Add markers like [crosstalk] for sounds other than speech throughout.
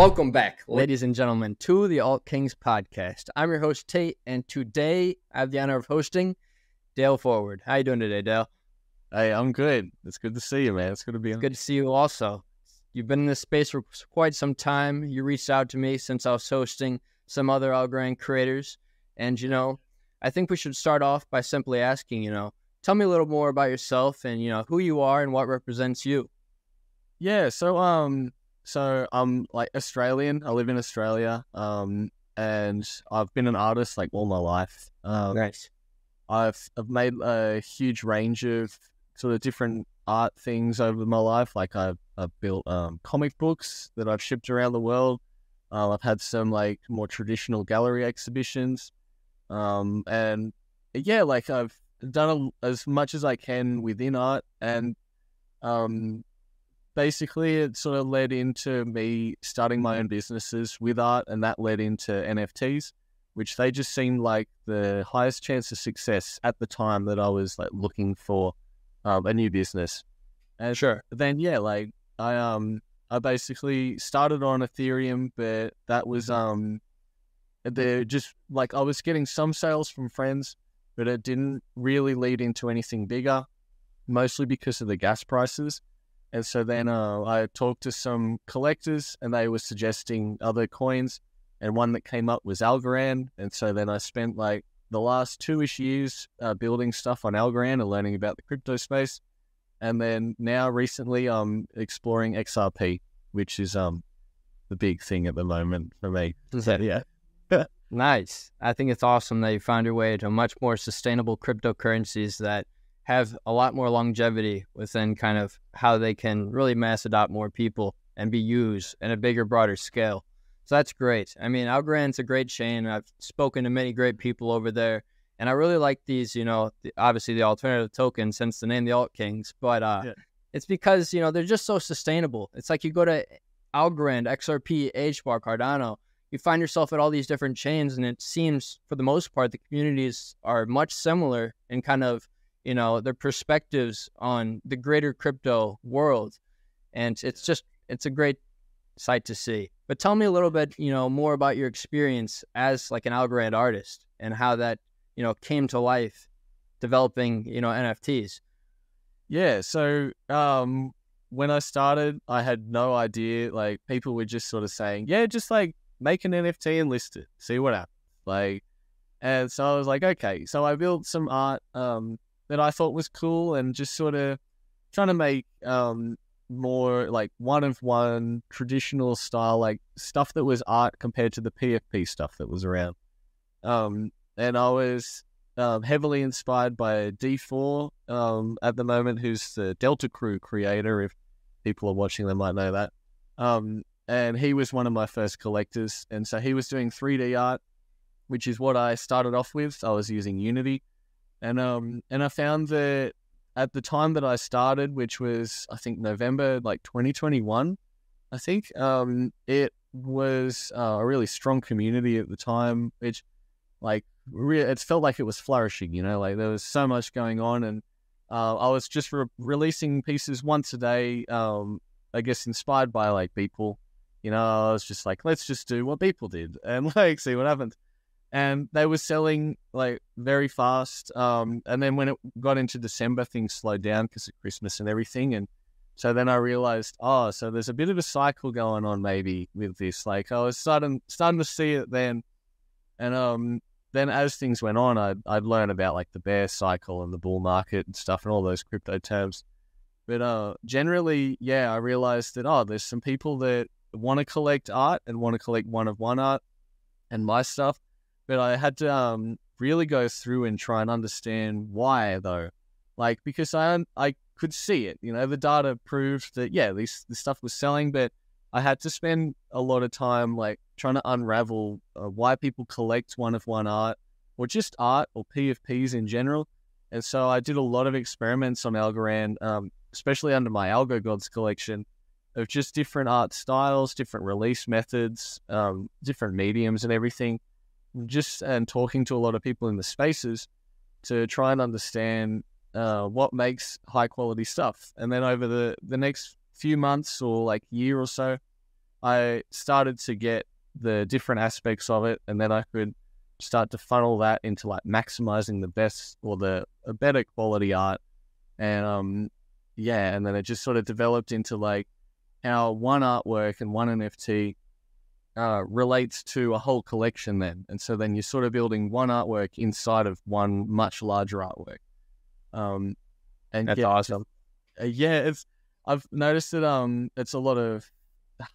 Welcome back, ladies and gentlemen, to the Alt Kings podcast. I'm your host Tate, and today I have the honor of hosting Dale Forward. How you doing today, Dale? Hey, I'm good. It's good to see you, man. It's good to be on. Good to see you also. You've been in this space for quite some time. You reached out to me since I was hosting some other Algorand creators, and you know, I think we should start off by simply asking, you know, tell me a little more about yourself and you know who you are and what represents you. Yeah, so um so I'm like Australian. I live in Australia. Um and I've been an artist like all my life. Um Nice. I've I've made a huge range of sort of different art things over my life. Like I've I've built um comic books that I've shipped around the world. Um, I've had some like more traditional gallery exhibitions. Um and yeah, like I've done a, as much as I can within art and um basically it sort of led into me starting my own businesses with art and that led into NFTs which they just seemed like the highest chance of success at the time that I was like looking for um, a new business. And Sure. then yeah like I um I basically started on Ethereum but that was um they're just like I was getting some sales from friends but it didn't really lead into anything bigger mostly because of the gas prices and so then uh, I talked to some collectors and they were suggesting other coins. And one that came up was Algorand. And so then I spent like the last two ish years uh, building stuff on Algorand and learning about the crypto space. And then now recently I'm exploring XRP, which is um the big thing at the moment for me. [laughs] yeah. [laughs] Nice. I think it's awesome that you found your way to much more sustainable cryptocurrencies that have a lot more longevity within kind of how they can really mass adopt more people and be used in a bigger, broader scale. So that's great. I mean, Algorand's a great chain. I've spoken to many great people over there, and I really like these. You know, the, obviously the alternative tokens, since the name the Alt Kings, but uh, Yeah. it's because you know they're just so sustainable. It's like you go to Algorand, XRP, HBAR, Cardano, you find yourself at all these different chains, and it seems for the most part the communities are much similar in kind of you know their perspectives on the greater crypto world, and it's just it's a great sight to see. But tell me a little bit, you know, more about your experience as like an Algorand artist and how that you know came to life, developing you know NFTs. Yeah. So um, when I started, I had no idea. Like people were just sort of saying, yeah, just like make an NFT and list it, see what happens. Like, and so I was like, okay. So I built some art um, that I thought was cool and just sort of trying to make um, more like one of one traditional style, like stuff that was art compared to the PFP stuff that was around. Um, and I was um, heavily inspired by D4 um, at the moment, who's the Delta Crew creator. If people are watching, they might know that. Um, and he was one of my first collectors. And so he was doing 3D art, which is what I started off with. I was using Unity. And um, and I found that at the time that I started, which was I think November like 2021, I think um, it was uh, a really strong community at the time, which like re- it felt like it was flourishing. You know, like there was so much going on, and uh, I was just re- releasing pieces once a day. Um, I guess inspired by like people. You know, I was just like, let's just do what people did and [laughs] like see what happens. And they were selling like very fast. Um, and then when it got into December, things slowed down because of Christmas and everything. And so then I realized, oh, so there's a bit of a cycle going on maybe with this. Like I was starting starting to see it then. And um, then as things went on, I'd, I'd learn about like the bear cycle and the bull market and stuff and all those crypto terms. But uh, generally, yeah, I realized that, oh, there's some people that want to collect art and want to collect one of one art and my stuff. But I had to um, really go through and try and understand why, though. Like, because I, I could see it, you know, the data proved that, yeah, this, this stuff was selling, but I had to spend a lot of time like trying to unravel uh, why people collect one of one art or just art or PFPs in general. And so I did a lot of experiments on Algorand, um, especially under my Algo Gods collection of just different art styles, different release methods, um, different mediums and everything. Just and talking to a lot of people in the spaces to try and understand uh, what makes high quality stuff. And then over the, the next few months or like year or so, I started to get the different aspects of it, and then I could start to funnel that into like maximizing the best or the a better quality art, and um, yeah, and then it just sort of developed into like how one artwork and one NFT uh, relates to a whole collection then. And so then you're sort of building one artwork inside of one much larger artwork. Um, and That's yeah, awesome. uh, yeah, it's I've noticed that um it's a lot of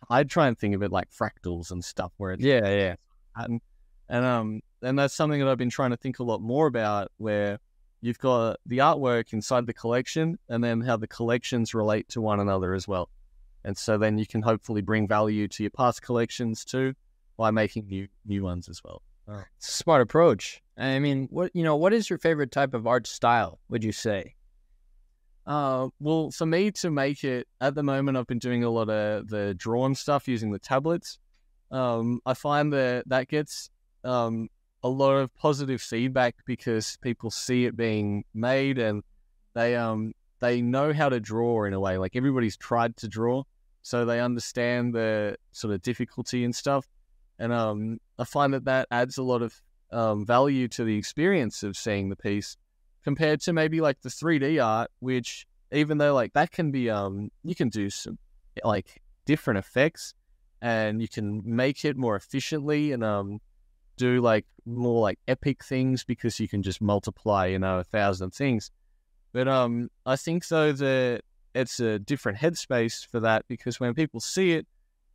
I try and think of it like fractals and stuff where it's Yeah, yeah. pattern. And um and that's something that I've been trying to think a lot more about where you've got the artwork inside the collection and then how the collections relate to one another as well. And so then you can hopefully bring value to your past collections too by making new new ones as well. It's a smart approach. I mean, what you know, what is your favorite type of art style? Would you say? Uh, well, for me to make it at the moment, I've been doing a lot of the drawn stuff using the tablets. Um, I find that that gets um, a lot of positive feedback because people see it being made and they um they know how to draw in a way. Like everybody's tried to draw, so they understand the sort of difficulty and stuff. And um, I find that that adds a lot of um, value to the experience of seeing the piece compared to maybe like the 3D art, which even though like that can be um you can do some like different effects and you can make it more efficiently and um do like more like epic things because you can just multiply you know a thousand things but um i think though that it's a different headspace for that because when people see it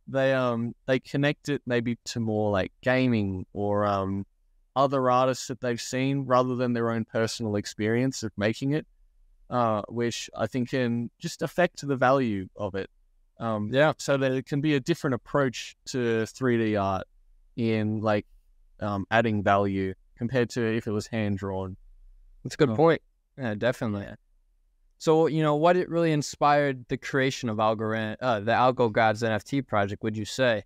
they um they connect it maybe to more like gaming or um other artists that they've seen rather than their own personal experience of making it, uh, which I think can just affect the value of it. Um, Yeah. so that it can be a different approach to 3D art in like um, adding value compared to if it was hand drawn. That's a good Oh. point. Yeah, definitely. So, you know, what it really inspired the creation of Algorand, uh, the Algo Gods NFT project, would you say?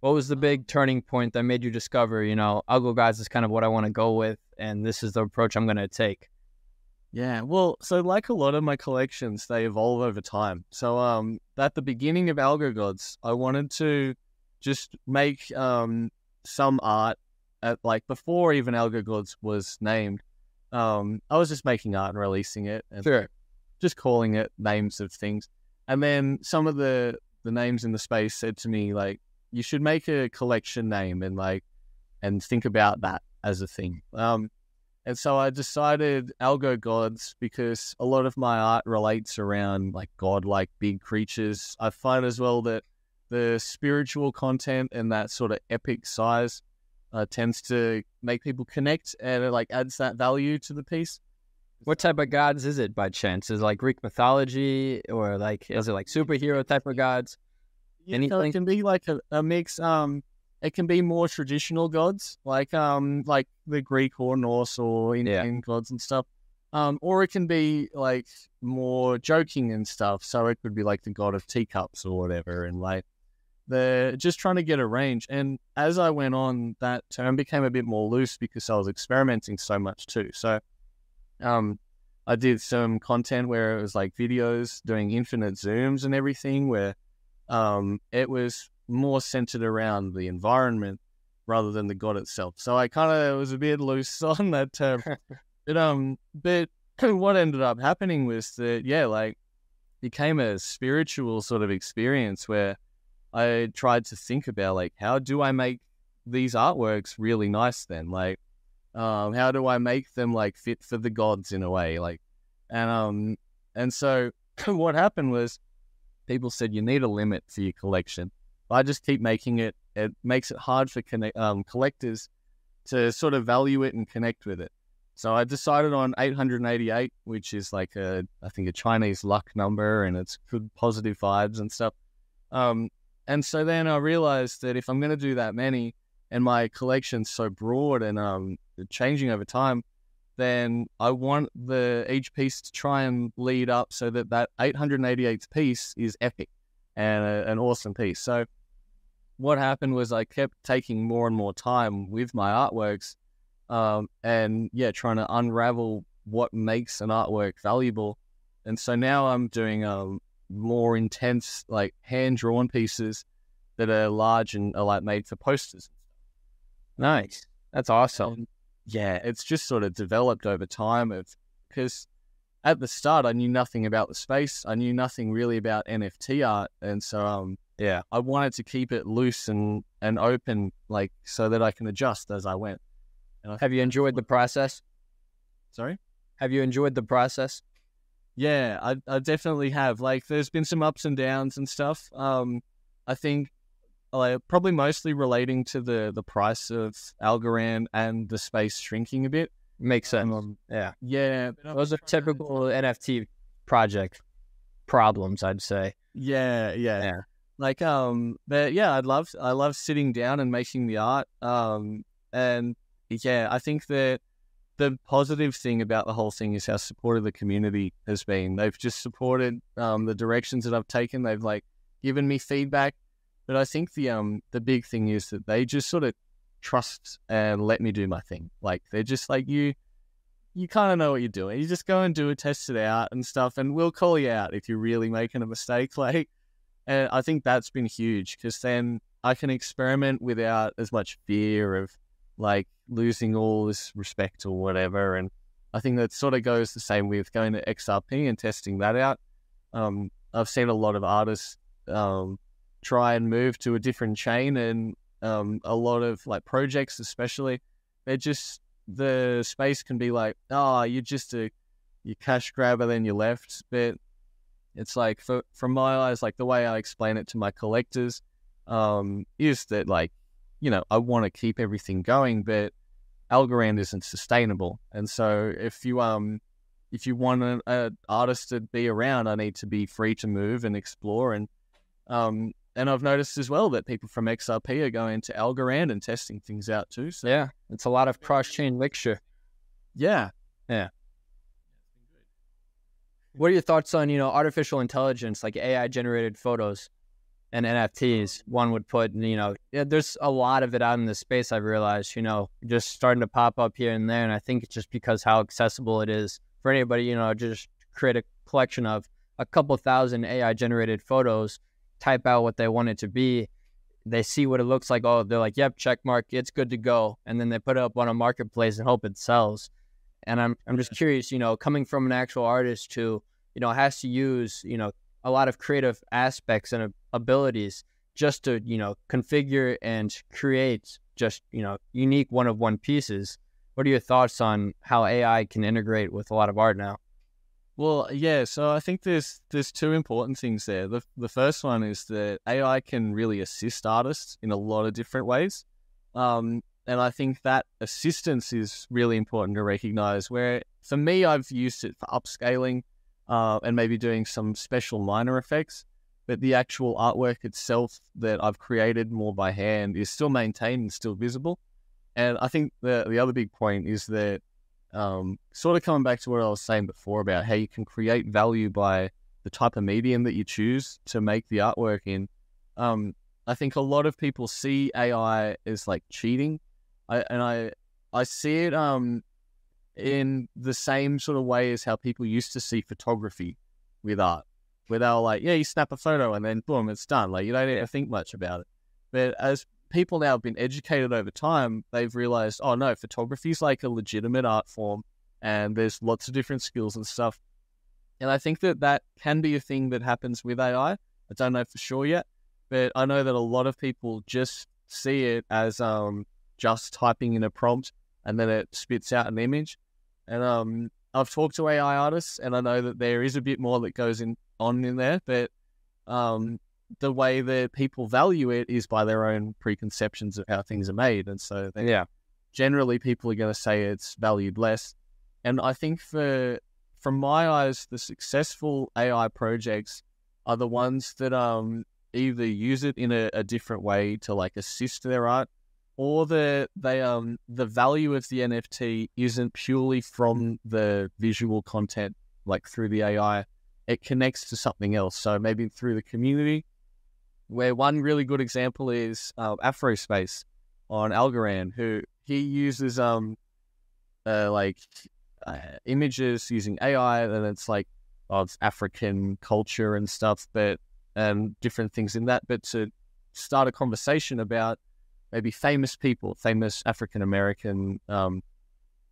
What was the big turning point that made you discover, you know, Algo Gods is kind of what I want to go with, and this is the approach I'm going to take? Yeah, well, so like a lot of my collections, they evolve over time. So um at the beginning of Algo Gods, I wanted to just make um some art at like before even Algo Gods was named. Um I was just making art and releasing it and Sure. Just calling it names of things. And then some of the the names in the space said to me like you should make a collection name and like and think about that as a thing. Um and so I decided Algo Gods because a lot of my art relates around like godlike big creatures. I find as well that the spiritual content and that sort of epic size uh, tends to make people connect and it like adds that value to the piece. What type of gods is it by chance? Is it like Greek mythology or like, is it like superhero type of gods? Yeah, so Anything- it can be like a, a mix. Um, it can be more traditional gods, like um, like the Greek or Norse or Indian gods and stuff. Um, or it can be like more joking and stuff. So it could be like the god of teacups or whatever, and like the just trying to get a range. And as I went on, that term became a bit more loose because I was experimenting so much too. So, um, I did some content where it was like videos doing infinite zooms and everything, where um, it was more centered around the environment rather than the god itself. So I kind of was a bit loose [laughs] on that term. [laughs] but um, but [clears throat] what ended up happening was that yeah, like became a spiritual sort of experience where I tried to think about like how do I make these artworks really nice then like um how do I make them like fit for the gods in a way like and um and so [clears throat] what happened was people said you need a limit for your collection I just keep making it. It makes it hard for connect, um, collectors to sort of value it and connect with it. So I decided on 888, which is like a, I think a Chinese luck number, and it's good positive vibes and stuff. Um, and so then I realized that if I'm going to do that many, and my collection's so broad and um changing over time, then I want the each piece to try and lead up so that that 888th piece is epic and a, an awesome piece. So what happened was I kept taking more and more time with my artworks, um, and yeah, trying to unravel what makes an artwork valuable. And so now I'm doing um, more intense, like hand drawn pieces that are large and are like made for posters. Nice. That's awesome. And, yeah, it's just sort of developed over time of because at the start I knew nothing about the space. I knew nothing really about NFT art, and so um Yeah. I wanted to keep it loose and and open, like so that I can adjust as I went. And I Have you enjoyed the process? sorry? Have you enjoyed the process? Yeah, I I definitely have. Like, there's been some ups and downs and stuff. Um, I think like probably mostly relating to the the price of Algorand and the space shrinking a bit. Makes sense. Um, yeah. yeah, Those are typical NFT project problems, I'd say. Yeah, yeah, Yeah. Like, um, but yeah, I love I love sitting down and making the art. Um, and yeah, I think that the positive thing about the whole thing is how supportive the community has been. They've just supported um the directions that I've taken. They've like given me feedback. But I think the um the big thing is that they just sort of trust and let me do my thing. Like they're just like you you kind of know what you're doing. You just go and do it, test it out and stuff, and we'll call you out if you're really making a mistake. [laughs] Like, and I think that's been huge because then I can experiment without as much fear of like losing all this respect or whatever. And I think that sort of goes the same with going to XRP and testing that out. Um, I've seen a lot of artists um, try and move to a different chain, and um, a lot of like projects, especially, they're just the space can be like, oh, you're just a you cash grabber, then you left. But it's like, for, from my eyes, like the way I explain it to my collectors um, is that like, you know, I want to keep everything going, but Algorand isn't sustainable. And so if you um if you want an artist to be around, I need to be free to move and explore. And um and I've noticed as well that people from XRP are going to Algorand and testing things out too. So Yeah. It's a lot of cross chain lecture. yeah, yeah. What are your thoughts on, you know, artificial intelligence, like AI generated photos and NFTs? One would put, you know, yeah, there's a lot of it out in the space, I've realized, you know, just starting to pop up here and there. And I think it's just because how accessible it is for anybody, you know, just create a collection of a couple thousand AI generated photos, type out what they want it to be. They see what it looks like. Oh, they're like, yep, check mark, it's good to go. And then they put it up on a marketplace and hope it sells. And I'm I'm just curious, you know, coming from an actual artist who, you know, has to use, you know, a lot of creative aspects and abilities just to, you know, configure and create just, you know, unique one of one pieces. What are your thoughts on how AI can integrate with a lot of art now? Well, yeah. So I think there's there's two important things there. The the first one is that AI can really assist artists in a lot of different ways, um, and I think that assistance is really important to recognize. Where for me, I've used it for upscaling, uh, and maybe doing some special minor effects, but the actual artwork itself that I've created more by hand is still maintained and still visible. And I think the the other big point is that um, sort of coming back to what I was saying before about how you can create value by the type of medium that you choose to make the artwork in. Um, I think a lot of people see AI as like cheating, I, and I I see it um in the same sort of way as how people used to see photography with art, where they were like, yeah, you snap a photo and then boom, it's done. Like you don't need to think much about it. But as people now have been educated over time, they've realized, oh no, photography is like a legitimate art form, and there's lots of different skills and stuff. And I think that that can be a thing that happens with AI. I don't know for sure yet, but I know that a lot of people just see it as um just typing in a prompt and then it spits out an image. And um I've talked to AI artists and I know that there is a bit more that goes in on in there, but um the way that people value it is by their own preconceptions of how things are made. And so they, Yeah. generally people are going to say it's valued less. And I think for from my eyes, the successful AI projects are the ones that um either use it in a, a different way to like assist their art, or the they um the value of the NFT isn't purely from the visual content like through the AI. It connects to something else. So maybe through the community, where one really good example is uh, Afrospace on Algorand, who he uses um uh, like uh, images using AI, and it's like oh, it's African culture and stuff, but and different things in that, but to start a conversation about maybe famous people, famous African American, um,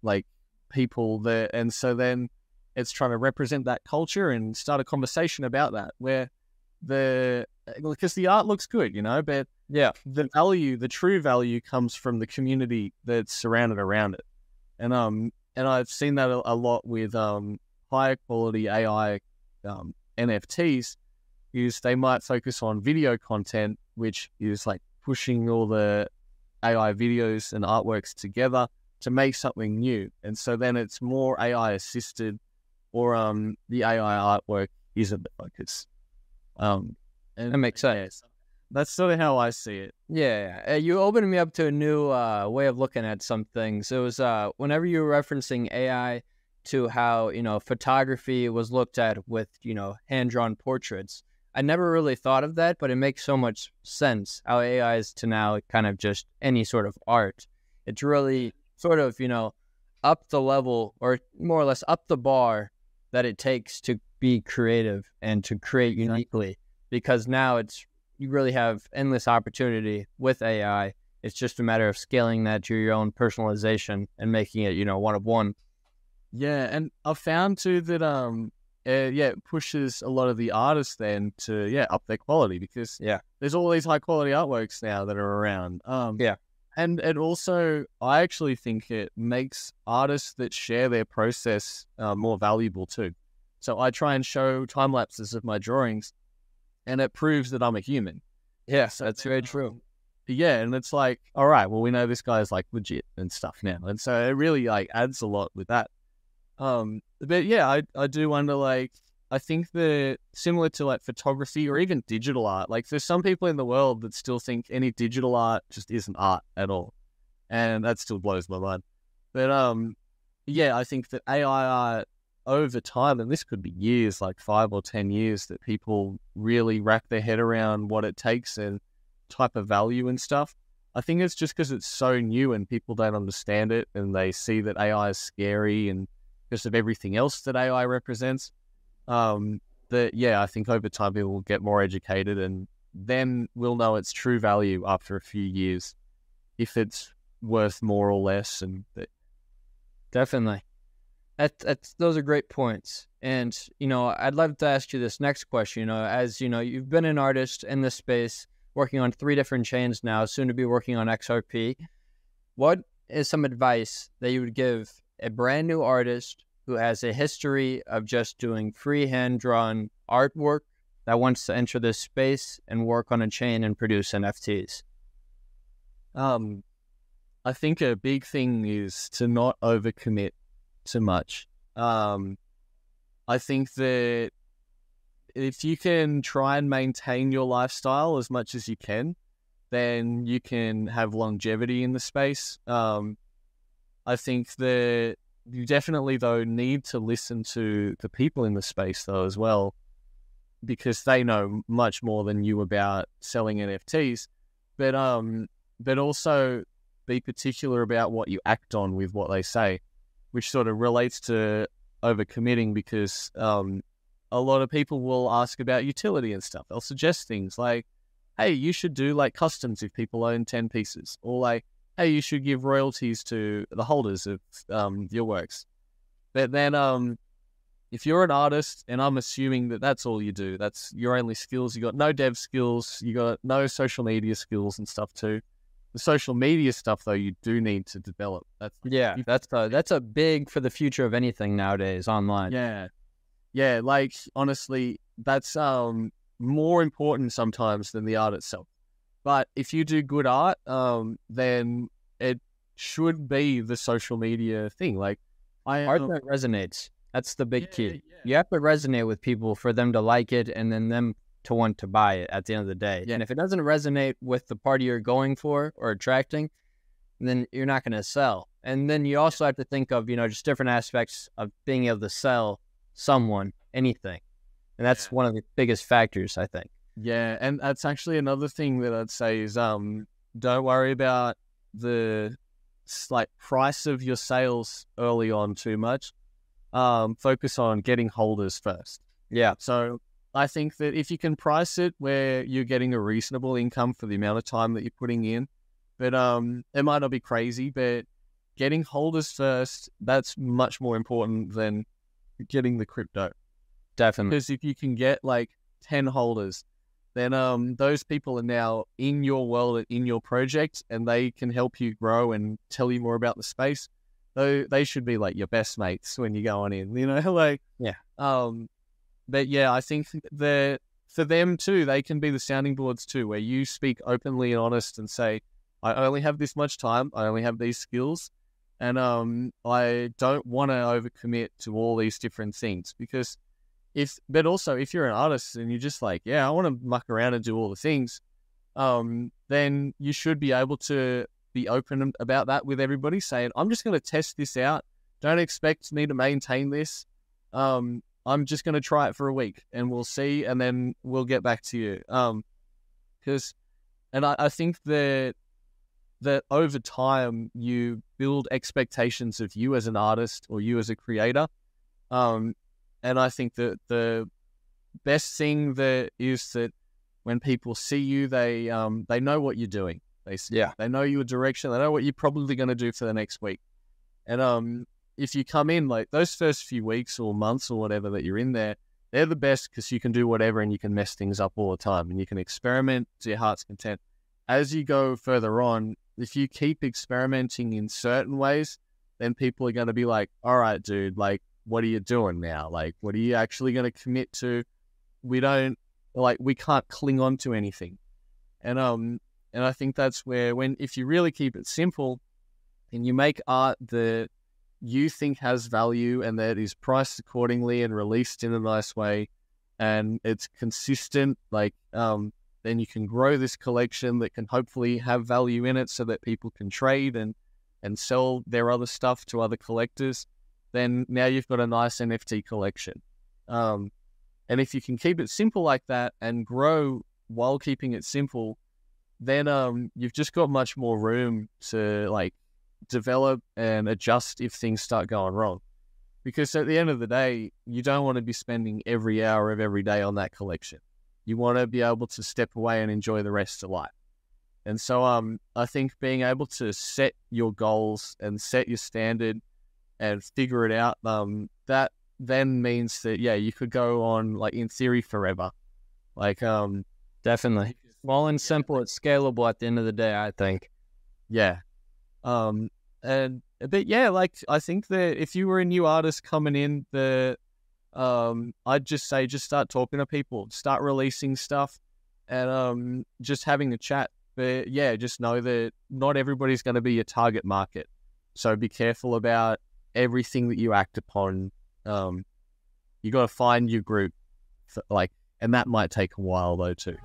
like people there, and so then it's trying to represent that culture and start a conversation about that where the because the art looks good, you know, but Yeah. the value, the true value, comes from the community that's surrounded around it, and um, and I've seen that a, a lot with um higher quality AI um, NFTs, is they might focus on video content, which is like pushing all the AI videos and artworks together to make something new, and so then it's more AI assisted, or um the AI artwork isn't the focus. Um, and That makes sense. so that's sort of how I see it. Yeah, yeah. You opened me up to a new uh, way of looking at some things. It was uh, whenever you were referencing AI to how you know photography was looked at with you know hand drawn portraits. I never really thought of that, but it makes so much sense how AI is to now kind of just any sort of art. It's really sort of you know up the level or more or less up the bar that it takes to be creative and to create uniquely because now it's you really have endless opportunity with AI. It's just a matter of scaling that to your own personalization and making it, you know, one of one. Yeah, and I've found too that um, uh, yeah, it pushes a lot of the artists then to yeah up their quality because Yeah. there's all these high quality artworks now that are around. Um, Yeah. and it also I actually think it makes artists that share their process uh, more valuable too. So I try and show time lapses of my drawings, and it proves that I'm a human. Yes, So that's very true. Yeah, and it's like, all right, well, we know this guy's like legit and stuff now, and so it really like adds a lot with that. Um, but yeah, I I do wonder like I think that similar to like photography or even digital art, like there's some people in the world that still think any digital art just isn't art at all, and that still blows my mind. But um, yeah, I think that AI art over time, and this could be years, like five or ten years, that people really rack their head around what it takes and type of value and stuff. I think it's just because it's so new and people don't understand it and they see that AI is scary and because of everything else that AI represents. Um, that yeah, I think over time people will get more educated and then we'll know its true value after a few years, if it's worth more or less. And that, Definitely. That, that's those are great points. And you know, I'd love to ask you this next question. You know, as you know, you've been an artist in this space, working on three different chains now, soon to be working on XRP. What is some advice that you would give a brand new artist who has a history of just doing free hand drawn artwork that wants to enter this space and work on a chain and produce NFTs? um, I think a big thing is to not overcommit too much. Um, I think that if you can try and maintain your lifestyle as much as you can, then you can have longevity in the space. Um, I think that you definitely, though, need to listen to the people in the space, though, as well, because they know much more than you about selling NFTs. But um, but also be particular about what you act on with what they say, which sort of relates to overcommitting because um, a lot of people will ask about utility and stuff. They'll suggest things like, hey, you should do like customs if people own 10 pieces, or like, hey, you should give royalties to the holders of um, your works. But then, um, if you're an artist, and I'm assuming that that's all you do, that's your only skills, you got no dev skills, you got no social media skills and stuff too. The social media stuff, though, you do need to develop. That's Yeah, that's a, that's a big for the future of anything nowadays online. Yeah. Yeah, like honestly, that's um more important sometimes than the art itself. But if you do good art, um, then it should be the social media thing. Like I art um, that resonates. That's the big yeah, key. yeah. You have to resonate with people for them to like it and then them to want to buy it at the end of the day. Yeah. And if it doesn't resonate with the party you're going for or attracting, then you're not going to sell. And then you also have to think of, you know, just different aspects of being able to sell someone anything. And that's Yeah. one of the biggest factors, I think. Yeah, and that's actually another thing that I'd say is um don't worry about the like price of your sales early on too much. Um, focus on getting holders first. Yeah. So I think that if you can price it where you're getting a reasonable income for the amount of time that you're putting in, but um, it might not be crazy, but getting holders first, that's much more important than getting the crypto. Definitely. Because if you can get like 10 holders, then um, those people are now in your world, in your project, and they can help you grow and tell you more about the space. Though they should be like your best mates when you go on in, you know, [laughs] like Yeah. Um, but yeah, I think that for them too, they can be the sounding boards too, where you speak openly and honest and say, I only have this much time, I only have these skills, and um, I don't want to overcommit to all these different things because if, but also if you're an artist and you're just like, yeah, I want to muck around and do all the things, um, then you should be able to be open about that with everybody, saying, I'm just going to test this out. Don't expect me to maintain this. Um, I'm just going to try it for a week and we'll see, and then we'll get back to you. Um, because, and I, I think that that over time you build expectations of you as an artist or you as a creator. Um, and I think that the best thing that is that when people see you, they um, they know what you're doing. They Yeah. they know your direction. They know what you're probably going to do for the next week. And um, if you come in like those first few weeks or months or whatever that you're in there, they're the best because you can do whatever and you can mess things up all the time and you can experiment to your heart's content. As you go further on, if you keep experimenting in certain ways, then people are going to be like, all right, dude, like, what are you doing now? Like, what are you actually going to commit to? We don't, like, we can't cling on to anything. And, um, and I think that's where, when, if you really keep it simple and you make art that you think has value and that is priced accordingly and released in a nice way and it's consistent, like, um, then you can grow this collection that can hopefully have value in it so that people can trade and and sell their other stuff to other collectors then now you've got a nice nft collection. Um, and if you can keep it simple like that and grow while keeping it simple then um, you've just got much more room to like develop and adjust if things start going wrong because at the end of the day you don't want to be spending every hour of every day on that collection you want to be able to step away and enjoy the rest of life. And so um I think being able to set your goals and set your standard and figure it out, um, that then means that yeah, you could go on like in theory forever. Like um Definitely. [laughs] Small and simple, it's scalable at the end of the day, I think. yeah. Um and but yeah, like I think that if you were a new artist coming in, the um, I'd just say just start talking to people, start releasing stuff, and um, just having a chat. But yeah, just know that not everybody's going to be your target market, so be careful about everything that you act upon. Um, you got to find your group, like, and that might take a while though too.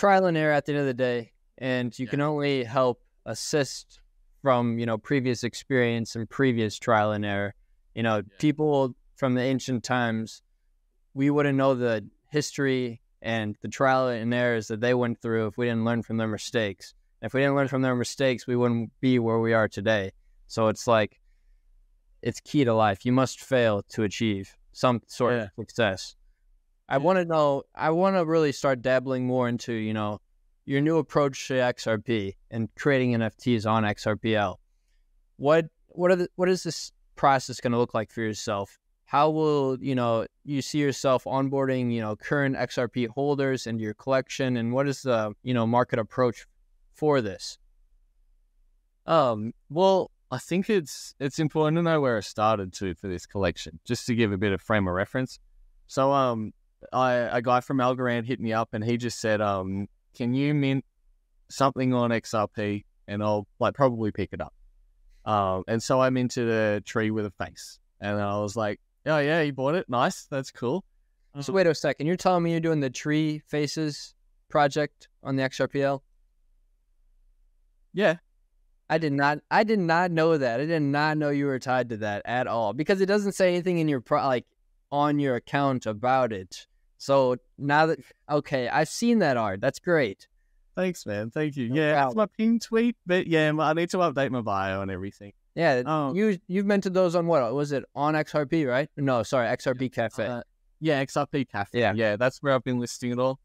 Trial and error at the end of the day, and you Yeah. can only help assist from you know previous experience and previous trial and error. You know, people from the ancient times, we wouldn't know the history and the trial and errors that they went through if we didn't learn from their mistakes. If we didn't learn from their mistakes, we wouldn't be where we are today. So it's like it's key to life. You must fail to achieve some sort Yeah. of success. I want to know. I want to really start dabbling more into you know your new approach to XRP and creating NFTs on XRPL. What what are the, what is this process going to look like for yourself? How will you know you see yourself onboarding you know current XRP holders into your collection, and what is the you know market approach for this? Um, well, I think it's it's important to know where I started to for this collection, just to give a bit of frame of reference. So, um, I a guy from Algorand hit me up and he just said, um, can you mint something on XRP and I'll like probably pick it up. Um, and so I minted a tree with a face, and I was like, oh yeah, you bought it, nice, that's cool. So wait a second. You're telling me you're doing the tree faces project on the XRPL? Yeah, I did not. I did not know that. I did not know you were tied to that at all because it doesn't say anything in your pro like on your account about it. So now that okay, I've seen that art. That's great. Thanks, man. Thank you. No yeah, it's problem. my pin tweet, but yeah, I need to update my bio and everything. Yeah, Oh. you you've mentioned those on what was it on XRP, right? No, sorry, XRP Cafe. Uh, yeah, XRP Cafe. Yeah. yeah, that's where I've been listing it all.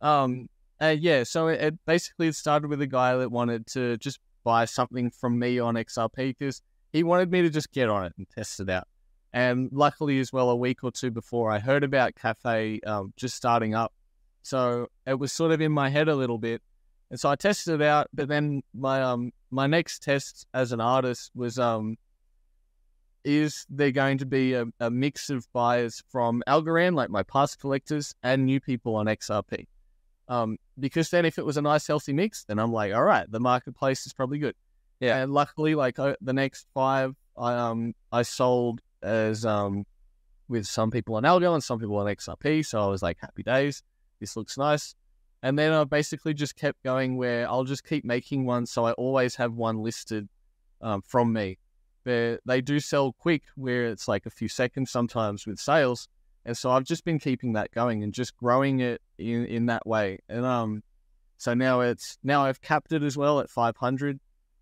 Um, uh, yeah, so it, it basically started with a guy that wanted to just buy something from me on XRP because he wanted me to just get on it and test it out. And luckily, as well, a week or two before, I heard about Cafe um, just starting up, so it was sort of in my head a little bit. And so I tested it out, but then my um my next test as an artist was um is there going to be a, a mix of buyers from Algorand, like my past collectors, and new people on XRP. Um, because then if it was a nice healthy mix, then I'm like, all right, the marketplace is probably good. Yeah. And luckily, like uh, the next five, I um I sold as um with some people on Algo and some people on XRP. So I was like, happy days. This looks nice. And then I basically just kept going where I'll just keep making one, so I always have one listed um, from me. They they do sell quick, where it's like a few seconds sometimes with sales, and so I've just been keeping that going and just growing it in in that way. And um, so now it's now I've capped it as well at 500,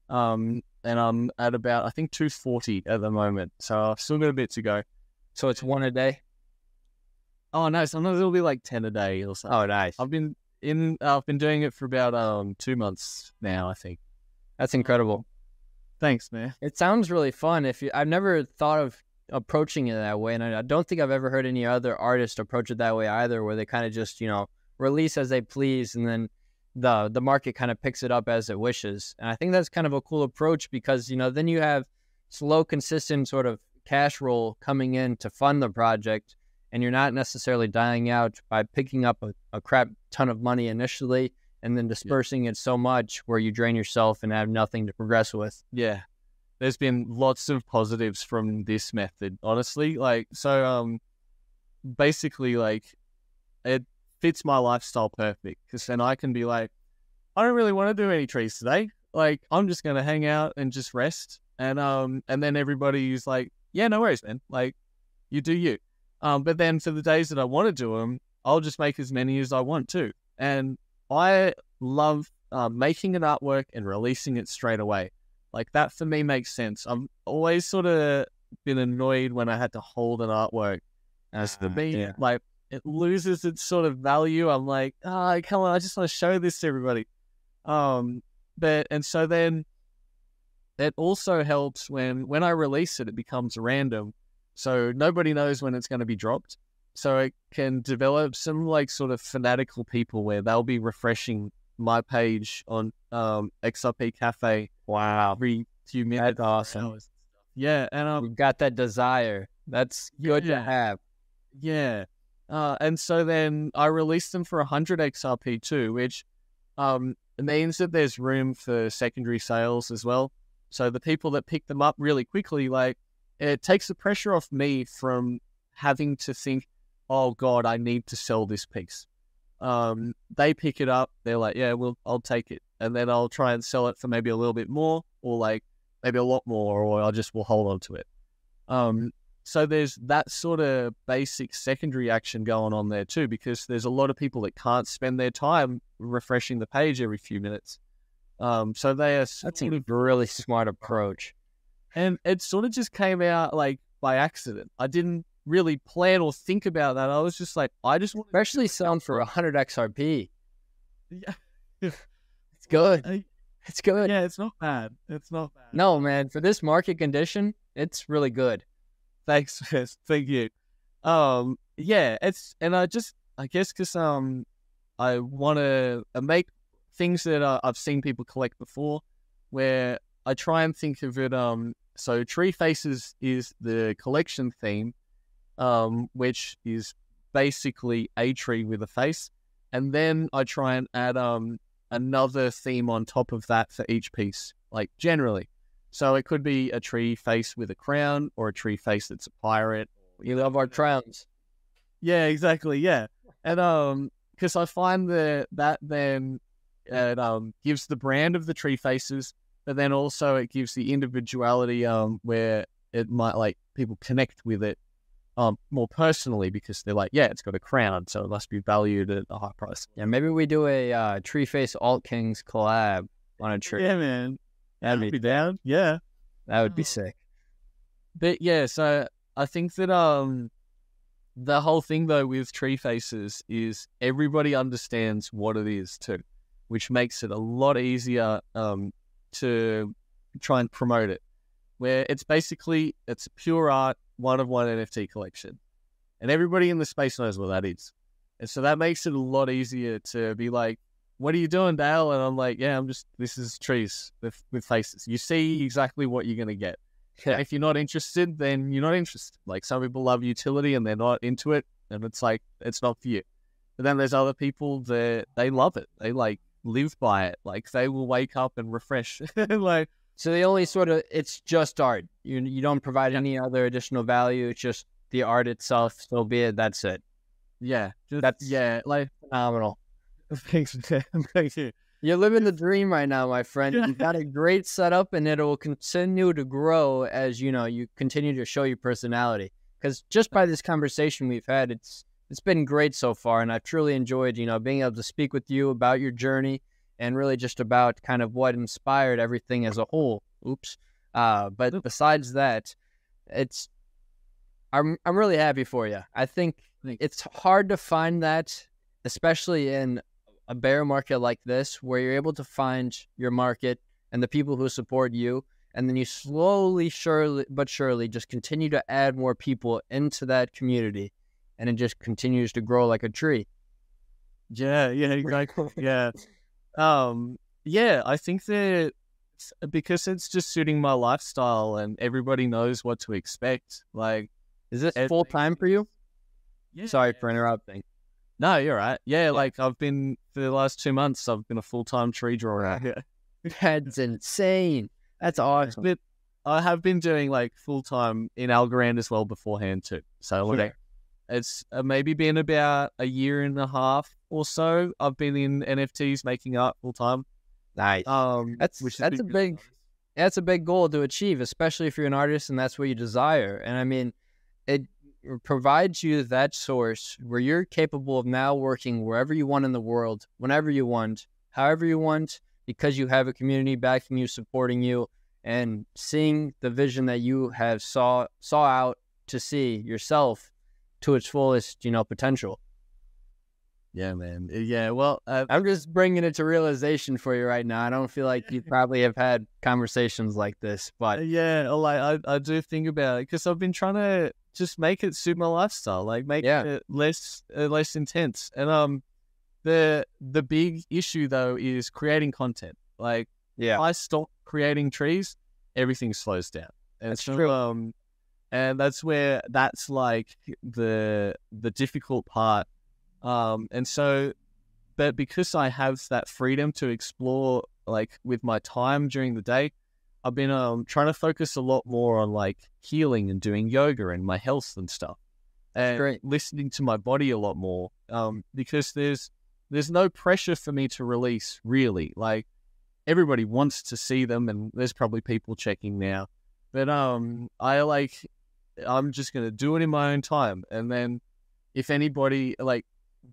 um, and I'm at about I think 240 at the moment. So I've still got a bit to go. so it's one a day. Oh no, sometimes it'll be like 10 a day or something. Oh, nice. I've been in. I've been doing it for about um two months now. I think. That's incredible. Thanks, man. It sounds really fun. If you, I've never thought of approaching it that way, and I, I don't think I've ever heard any other artist approach it that way either, where they kind of just you know release as they please, and then the the market kind of picks it up as it wishes. And I think that's kind of a cool approach because you know then you have slow, consistent sort of cash roll coming in to fund the project, and you're not necessarily dying out by picking up a, a crap ton of money initially and then dispersing it so much where you drain yourself and have nothing to progress with. Yeah. There's been lots of positives from this method, honestly. Like, so, um, basically, like, it fits my lifestyle perfect because then I can be like, I don't really want to do any trees today. Like, I'm just going to hang out and just rest. And, um, and then everybody's like, yeah, no worries, man. Like, you do you. Um, but then for the days that I want to do them, I'll just make as many as I want to. And I love uh, making an artwork and releasing it straight away. Like that for me makes sense. I've always sort of been annoyed when I had to hold an artwork as the Ah, me. yeah. Like it loses its sort of value. I'm like, ah, come on, I just want to show this to everybody. Um, but and so then it also helps when when I release it, it becomes random, so nobody knows when it's going to be dropped. So it can develop some like sort of fanatical people where they'll be refreshing my page on um, XRP Cafe Wow. every few minutes. That's awesome. hours. Yeah, and um, You've got that desire. That's good Yeah. to have. Yeah. Uh, and so then I released them for 100 XRP too, which um, means that there's room for secondary sales as well. So the people that pick them up really quickly, like it takes the pressure off me from having to think, oh God, I need to sell this piece. Um, they pick it up, they're like, yeah, well, I'll take it. And then I'll try and sell it for maybe a little bit more or like maybe a lot more, or I just will hold on to it. Um, so there's that sort of basic secondary action going on there too, because there's a lot of people that can't spend their time refreshing the page every few minutes. Um, so they are That's a really smart approach. and it sort of just came out like by accident. I didn't really plan or think about that. I was just like, I just want Especially selling for 100 XRP. yeah, It's good. [laughs] I- It's good. yeah, it's not bad. It's not bad. No, man, for this market condition, it's really good. Thanks. [laughs] Thank you. Um, yeah, it's and I just I guess because um I want to make things that uh, I've seen people collect before, where I try and think of it. Um, so tree faces is the collection theme, um, which is basically a tree with a face, and then I try and add um another theme on top of that for each piece, like generally. So it could be a tree face with a crown, or a tree face that's a pirate. We love our crowns. Yeah, exactly. Yeah, and um, because I find that that then it um gives the brand of the tree faces, but then also it gives the individuality um where it might like people connect with it um more personally because they're like, yeah, it's got a crown, so it must be valued at a high price. Yeah, maybe we do a uh, Tree Face Alt Kings collab on a tree. Yeah, man. That'd be be down. Yeah. that would be Oh. sick. But yeah, so I think that um the whole thing though with tree faces is everybody understands what it is too, which makes it a lot easier um to try and promote it. Where it's basically it's a pure art one of one NFT collection. And everybody in the space knows what that is. And so that makes it a lot easier to be like, what are you doing, Dale? And I'm like, yeah, I'm just this is trees with with faces. You see exactly what you're gonna get. Yeah. If you're not interested, then you're not interested. Like some people love utility and they're not into it, and it's like it's not for you. But then there's other people that they love it. They like live by it. Like they will wake up and refresh. [laughs] like So the only sort of it's just art. You you don't provide any other additional value. It's just the art itself. So be it. That's it. yeah, just, That's- yeah. Like Phenomenal. [laughs] thanks, thank you. You're living the [laughs] dream right now, my friend. You've got a great setup, and it will continue to grow as you know you continue to show your personality. Because just by this conversation we've had, it's it's been great so far, and I've truly enjoyed you know being able to speak with you about your journey and really just about kind of what inspired everything as a whole. Oops. Uh, but besides that, it's I'm I'm really happy for you. I think Thanks. it's hard to find that, especially in a bear market like this, where you're able to find your market and the people who support you, and then you slowly, surely, but surely, just continue to add more people into that community, and it just continues to grow like a tree. Yeah, yeah, exactly. yeah. Um, yeah, I think that because it's just suiting my lifestyle and everybody knows what to expect. Like, Is this full time for you? yeah. Sorry for interrupting. No, you're right. Yeah, like I've been for the last two months. I've been a full time tree drawer out here. [laughs] That's insane. That's awesome. But I have been doing like full time in Algorand as well beforehand too. So like, Sure. it's uh, maybe been about a year and a half or so. I've been in NFTs making art full time. Nice. Um, That's- which has a big- nice. that's a big goal to achieve, especially if you're an artist and that's what you desire. And I mean, provides you that source where you're capable of now working wherever you want in the world, whenever you want, however you want, because you have a community backing you, supporting you, and seeing the vision that you have saw saw out to see yourself to its fullest, you know, potential. Yeah, man. Uh, Yeah, well, uh, I'm just bringing it to realization for you right now. I don't feel like you [laughs] probably have had conversations like this, but Uh, yeah, like I, I do think about it because I've been trying to just make it suit my lifestyle, like make Yeah. it less uh, less intense. And um, the the big issue though is creating content. Like yeah, if I stop creating trees, everything slows down. And That's so, true. Um, and that's where that's like the the difficult part. Um, and so, but because I have that freedom to explore, like with my time during the day, I've been um trying to focus a lot more on like healing and doing yoga and my health and stuff, and great. listening to my body a lot more. Um, because there's there's no pressure for me to release really. Like everybody wants to see them, and there's probably people checking now. But um, I like I'm just gonna do it in my own time, and then if anybody like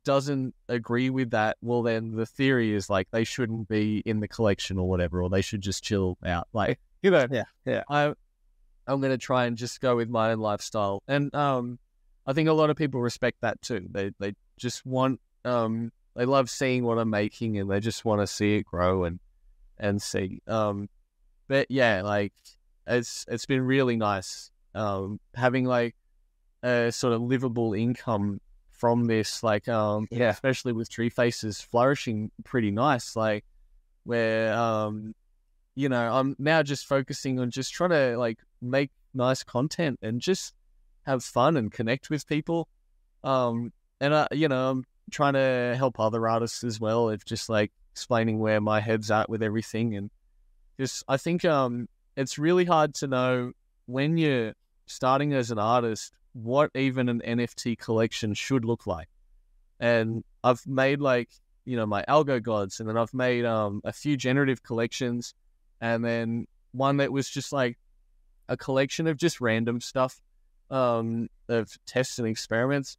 doesn't agree with that, well, then the theory is like they shouldn't be in the collection or whatever, or they should just chill out. Like [laughs] you know, Yeah, yeah. I I'm gonna try and just go with my own lifestyle, and um, I think a lot of people respect that too. They they just want um they love seeing what I'm making, and they just want to see it grow and and see. Um, but yeah, like it's it's been really nice um having like a sort of livable income from this like um Yeah. especially with tree faces flourishing pretty nice like where um you know i'm now just focusing on just trying to like make nice content and just have fun and connect with people um and i you know i'm trying to help other artists as well of just like explaining where my head's at with everything and just i think um it's really hard to know when you're starting as an artist what even an NFT collection should look like. And I've made like, you know, my algo gods and then I've made um a few generative collections and then one that was just like a collection of just random stuff, um, of tests and experiments,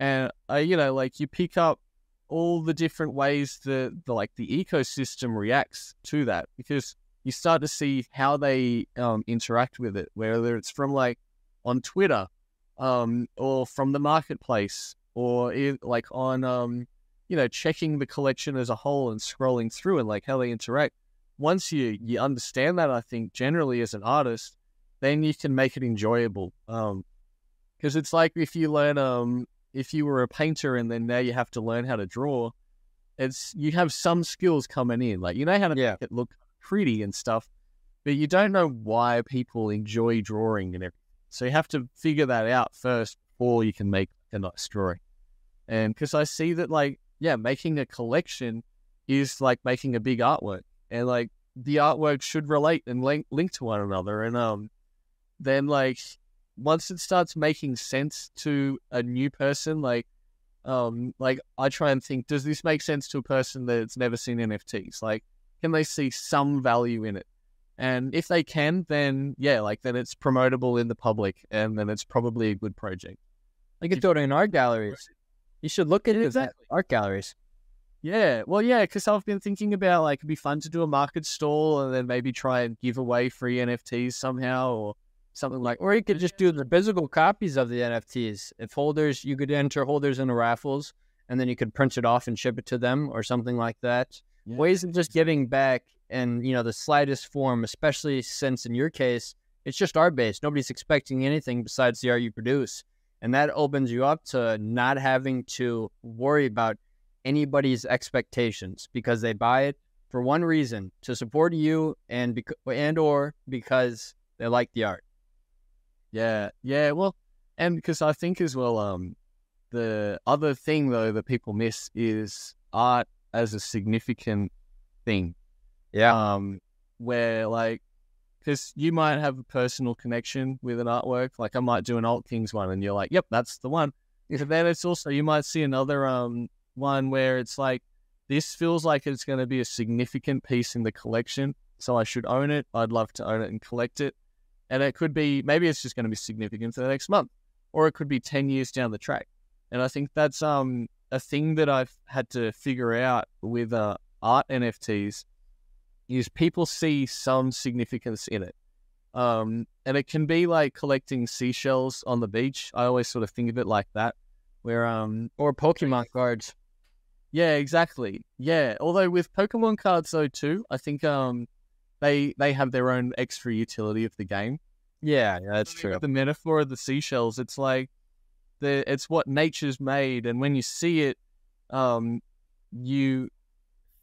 and uh, you know, like you pick up all the different ways that the like the ecosystem reacts to that because you start to see how they um, interact with it, whether it's from like on Twitter, um, or from the marketplace, or in, like on um, you know checking the collection as a whole and scrolling through and like how they interact. Once you you understand that, I think generally as an artist, then you can make it enjoyable. Um, because it's like if you learn um if you were a painter and then now you have to learn how to draw, it's you have some skills coming in. Like you know how to Yeah. make it look pretty and stuff, but you don't know why people enjoy drawing and everything. So you have to figure that out first before you can make a nice drawing. And because I see that like yeah, making a collection is like making a big artwork, and like the artwork should relate and link link to one another. And um, then like once it starts making sense to a new person, like um, like I try and think, does this make sense to a person that's never seen NFTs? Like, can they see some value in it? And if they can, then yeah, like then it's promotable in the public, and then it's probably a good project. Like could throw it in art galleries. You should look at it Exactly. art galleries. Yeah, well, yeah, because I've been thinking about like it'd be fun to do a market stall and then maybe try and give away free NFTs somehow or something like. Or you could just do the physical copies of the NFTs. If holders, you could enter holders into raffles, and then you could print it off and ship it to them, or something like that. Yeah. Ways of just giving back, in you know the slightest form, especially since in your case it's just art based. Nobody's expecting anything besides the art you produce, and that opens you up to not having to worry about anybody's expectations because they buy it for one reason to support you and bec- and or because they like the art. Yeah, yeah. Well, and because I think as well, um, the other thing though that people miss is art as a significant thing. Yeah. Um, where like, because you might have a personal connection with an artwork. Like I might do an Alt Kings one, and you're like, "Yep, that's the one." But then it's also you might see another um one where it's like, this feels like it's going to be a significant piece in the collection, so I should own it. I'd love to own it and collect it. And it could be maybe it's just going to be significant for the next month, or it could be ten years down the track. And I think that's um a thing that I've had to figure out with uh, art NFTs is people see some significance in it. Um, and it can be like collecting seashells on the beach. I always sort of think of it like that, where um, Or Pokemon cards. yeah, exactly, yeah. Although with Pokemon cards though too, I think um, they they have their own extra utility of the game. Yeah, yeah, that's true. The metaphor of the seashells, it's like the it's what nature's made, and when you see it, um, you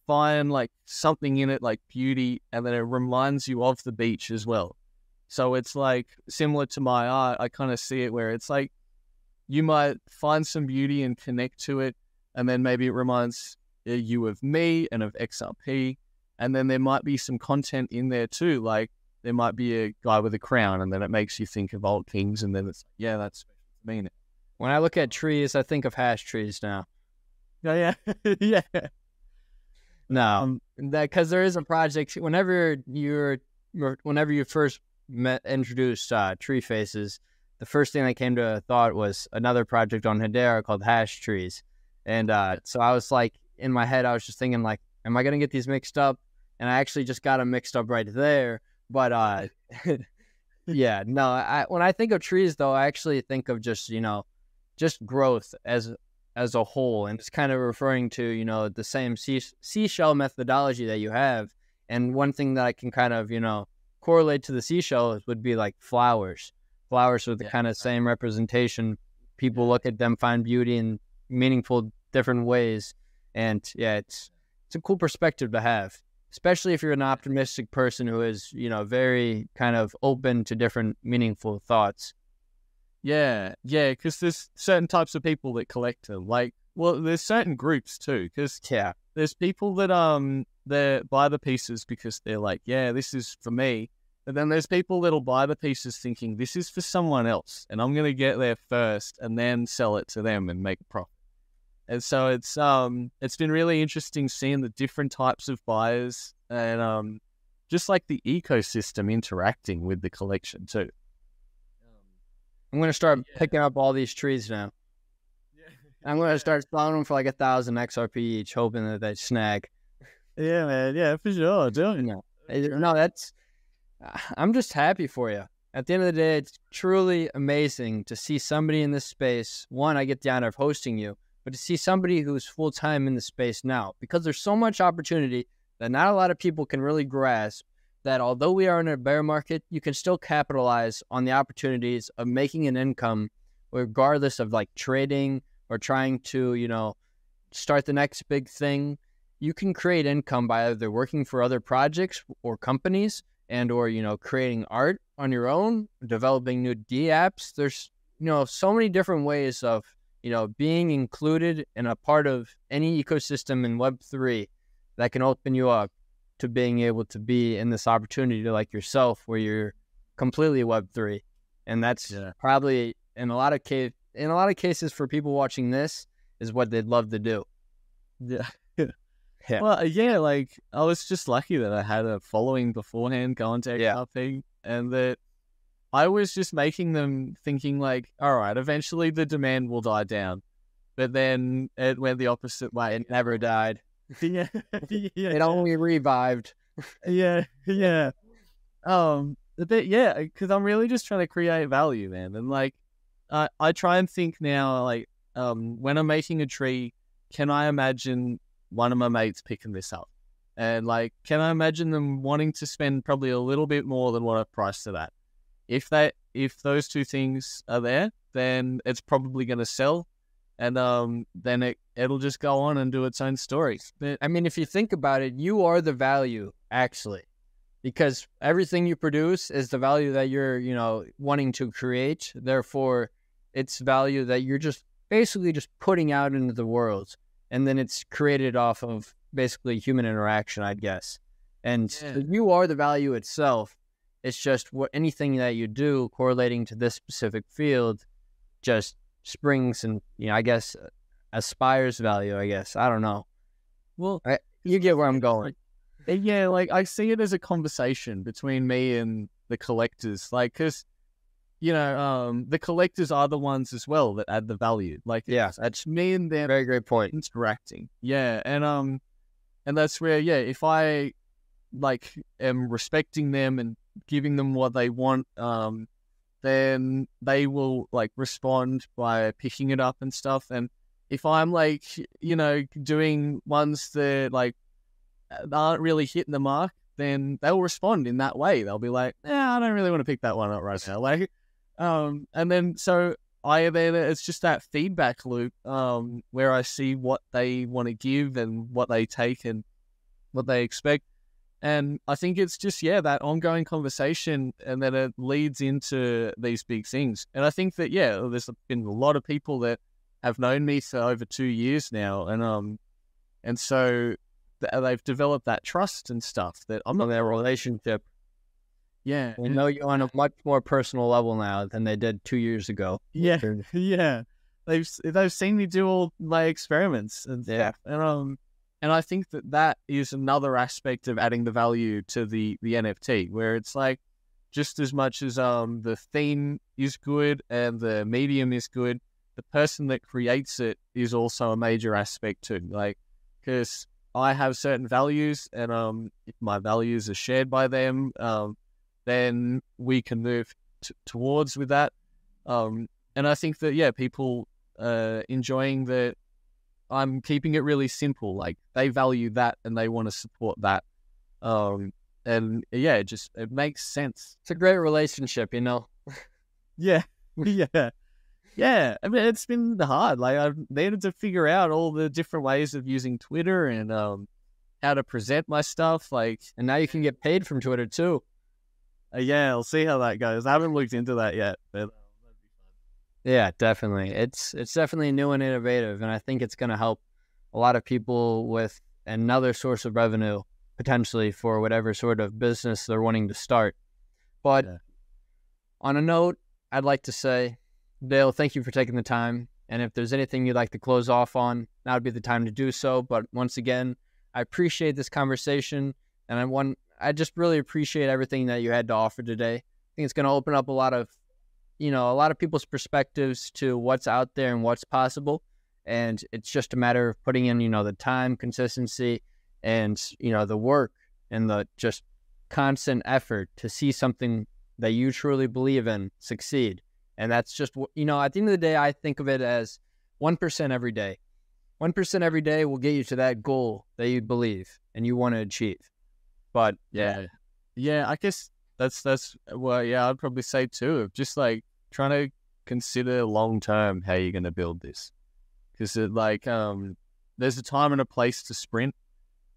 find like something in it, like beauty, and then it reminds you of the beach as well. So it's like similar to my art. I kind of see it where it's like you might find some beauty and connect to it, and then maybe it reminds uh, you of me and of XRP, and then there might be some content in there too, like there might be a guy with a crown, and then it makes you think of Alt Kings, and then it's yeah, that's special to me. When I look at trees, I think of hash trees now. Yeah, [laughs] yeah, yeah. No, Um, that because there is a project. Whenever you're, whenever you first met introduced uh, tree faces, the first thing that came to a thought was another project on Hedera called Hash Trees, and uh, so I was like, in my head, I was just thinking like, am I gonna get these mixed up? And I actually just got them mixed up right there. But uh, [laughs] [laughs] yeah, no, I when I think of trees though, I actually think of just you know, just growth as as a whole, and it's kind of referring to you know the same sea, seashell methodology that you have. And one thing that I can kind of you know correlate to the seashells would be like flowers, flowers with the Yeah. kind of same representation. People look at them, find beauty in meaningful different ways, and yeah, it's it's a cool perspective to have, especially if you're an optimistic person who is you know very kind of open to different meaningful thoughts. Yeah, yeah, because there's certain types of people that collect them. Like, well, there's certain groups too, because Yeah, there's people that um they buy the pieces because they're like, yeah, this is for me. But then there's people that'll buy the pieces thinking this is for someone else, and I'm gonna get there first and then sell it to them and make a profit. And so it's um it's been really interesting seeing the different types of buyers and um just like the ecosystem interacting with the collection too. I'm gonna start Yeah. picking up all these trees now. I'm gonna [laughs] start selling them for like a thousand XRP each, hoping that they snag. Yeah, man. Yeah, for sure. Do it. No, no, that's. [sighs] I'm just happy for you. At the end of the day, it's truly amazing to see somebody in this space. One, I get the honor of hosting you, but to see somebody who's full time in the space now, because there's so much opportunity that not a lot of people can really grasp. That although we are in a bear market, you can still capitalize on the opportunities of making an income, regardless of like trading or trying to, you know, start the next big thing. You can create income by either working for other projects or companies and or you know creating art on your own developing new d apps. There's you know so many different ways of you know being included in a part of any ecosystem in web 3 that can open you up to being able to be in this opportunity like yourself where you're completely web 3 and that's Yeah. probably in a lot of case in a lot of cases for people watching this is what they'd love to do Yeah. [laughs] Yeah. Well, yeah, like I was just lucky that I had a following beforehand going to Yeah. XRP and that I was just making them thinking like, all right, eventually the demand will die down. But then it went the opposite way. it never died [laughs] yeah, yeah, it only revived yeah, yeah. Um, but yeah, because I'm really just trying to create value, man. And like, I I try and think now, like, um, when I'm making a tree, can I imagine one of my mates picking this up? And like, can I imagine them wanting to spend probably a little bit more than what I've priced it at? If that, if those two things are there, then it's probably going to sell, and um, then it it'll just go on and do its own story. But I mean, if you think about it, you are the value actually, because everything you produce is the value that you're, you know, wanting to create. Therefore, it's value that you're just basically just putting out into the world, and then it's created off of basically human interaction, I guess. And Yeah. you are the value itself. It's just what anything that you do correlating to this specific field, just springs and you know, I guess aspires value. I guess I don't know. well, You get where I'm going. [laughs] Uh, Yeah, like I see it as a conversation between me and the collectors. Like, because, you know, um, the collectors are the ones as well that add the value. Like, Yeah, it's, it's me and them Very great point. interacting. Yeah, and um, and that's where yeah, if I like am respecting them and giving them what they want, um, then they will like respond by picking it up and stuff. And if I'm like you know doing ones that like aren't really hitting the mark, then they'll respond in that way. They'll be like, "Yeah, I don't really want to pick that one up right now." Like, um, and then so I then it's just that feedback loop um, where I see what they want to give and what they take and what they expect. And I think it's just, yeah, that ongoing conversation and then it leads into these big things. And I think that, yeah, there's been a lot of people that have known me for over two years now. And, um, and so th- they've developed that trust and stuff that I'm On not, their relationship, yeah, they know you on a much more personal level now than they did two years ago. yeah, [laughs] yeah. They've they've seen me do all my experiments and Yeah. stuff, and um, and I think that that is another aspect of adding the value to the the NFT, where it's like just as much as um the theme is good and the medium is good, the person that creates it is also a major aspect too. Like, because I have certain values, and um, if my values are shared by them, um, then we can move t- towards with that. Um, and I think that yeah, people uh enjoying that I'm keeping it really simple. Like they value that and they want to support that. Um, and yeah, it just it makes sense. It's a great relationship, you know. Yeah, [laughs] [laughs] yeah, yeah. I mean, it's been hard. Like I've needed to figure out all the different ways of using Twitter and um how to present my stuff. Like, And now you can get paid from Twitter too. uh, yeah, I'll see how that goes. I haven't looked into that yet, but Yeah, definitely. It's it's definitely new and innovative, and I think it's going to help a lot of people with another source of revenue potentially for whatever sort of business they're wanting to start. But Yeah. on a note, I'd like to say, Dale, thank you for taking the time. And if there's anything you'd like to close off on, now would be the time to do so. But once again, I appreciate this conversation, and I want I just really appreciate everything that you had to offer today. I think it's going to open up a lot of, you know, a lot of people's perspectives to what's out there and what's possible. And it's just a matter of putting in, you know, the time, consistency, and, you know, the work and the just constant effort to see something that you truly believe in succeed. And that's just, you know, at the end of the day, I think of it as 1% every day. 1% every day will get you to that goal that you believe and you want to achieve. But yeah, yeah, I guess that's, that's, well, yeah, I'd probably say too, just like trying to consider long term how you're going to build this. Because like, um, there's a time and a place to sprint.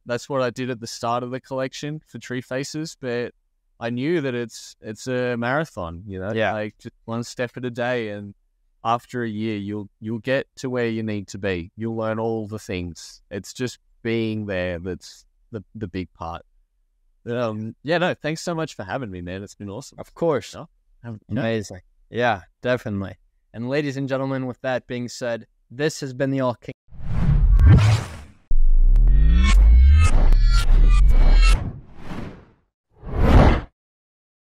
That's what I did at the start of the collection for Tree Faces, but I knew that it's it's a marathon, you know, Yeah. like just one step at a day, and after a year, you'll you'll get to where you need to be. You'll learn all the things. It's just being there that's the the big part. Um, yeah, no, thanks so much for having me, man. It's been awesome. of course, amazing. Yeah, definitely. And ladies and gentlemen, with that being said, this has been the Alt King.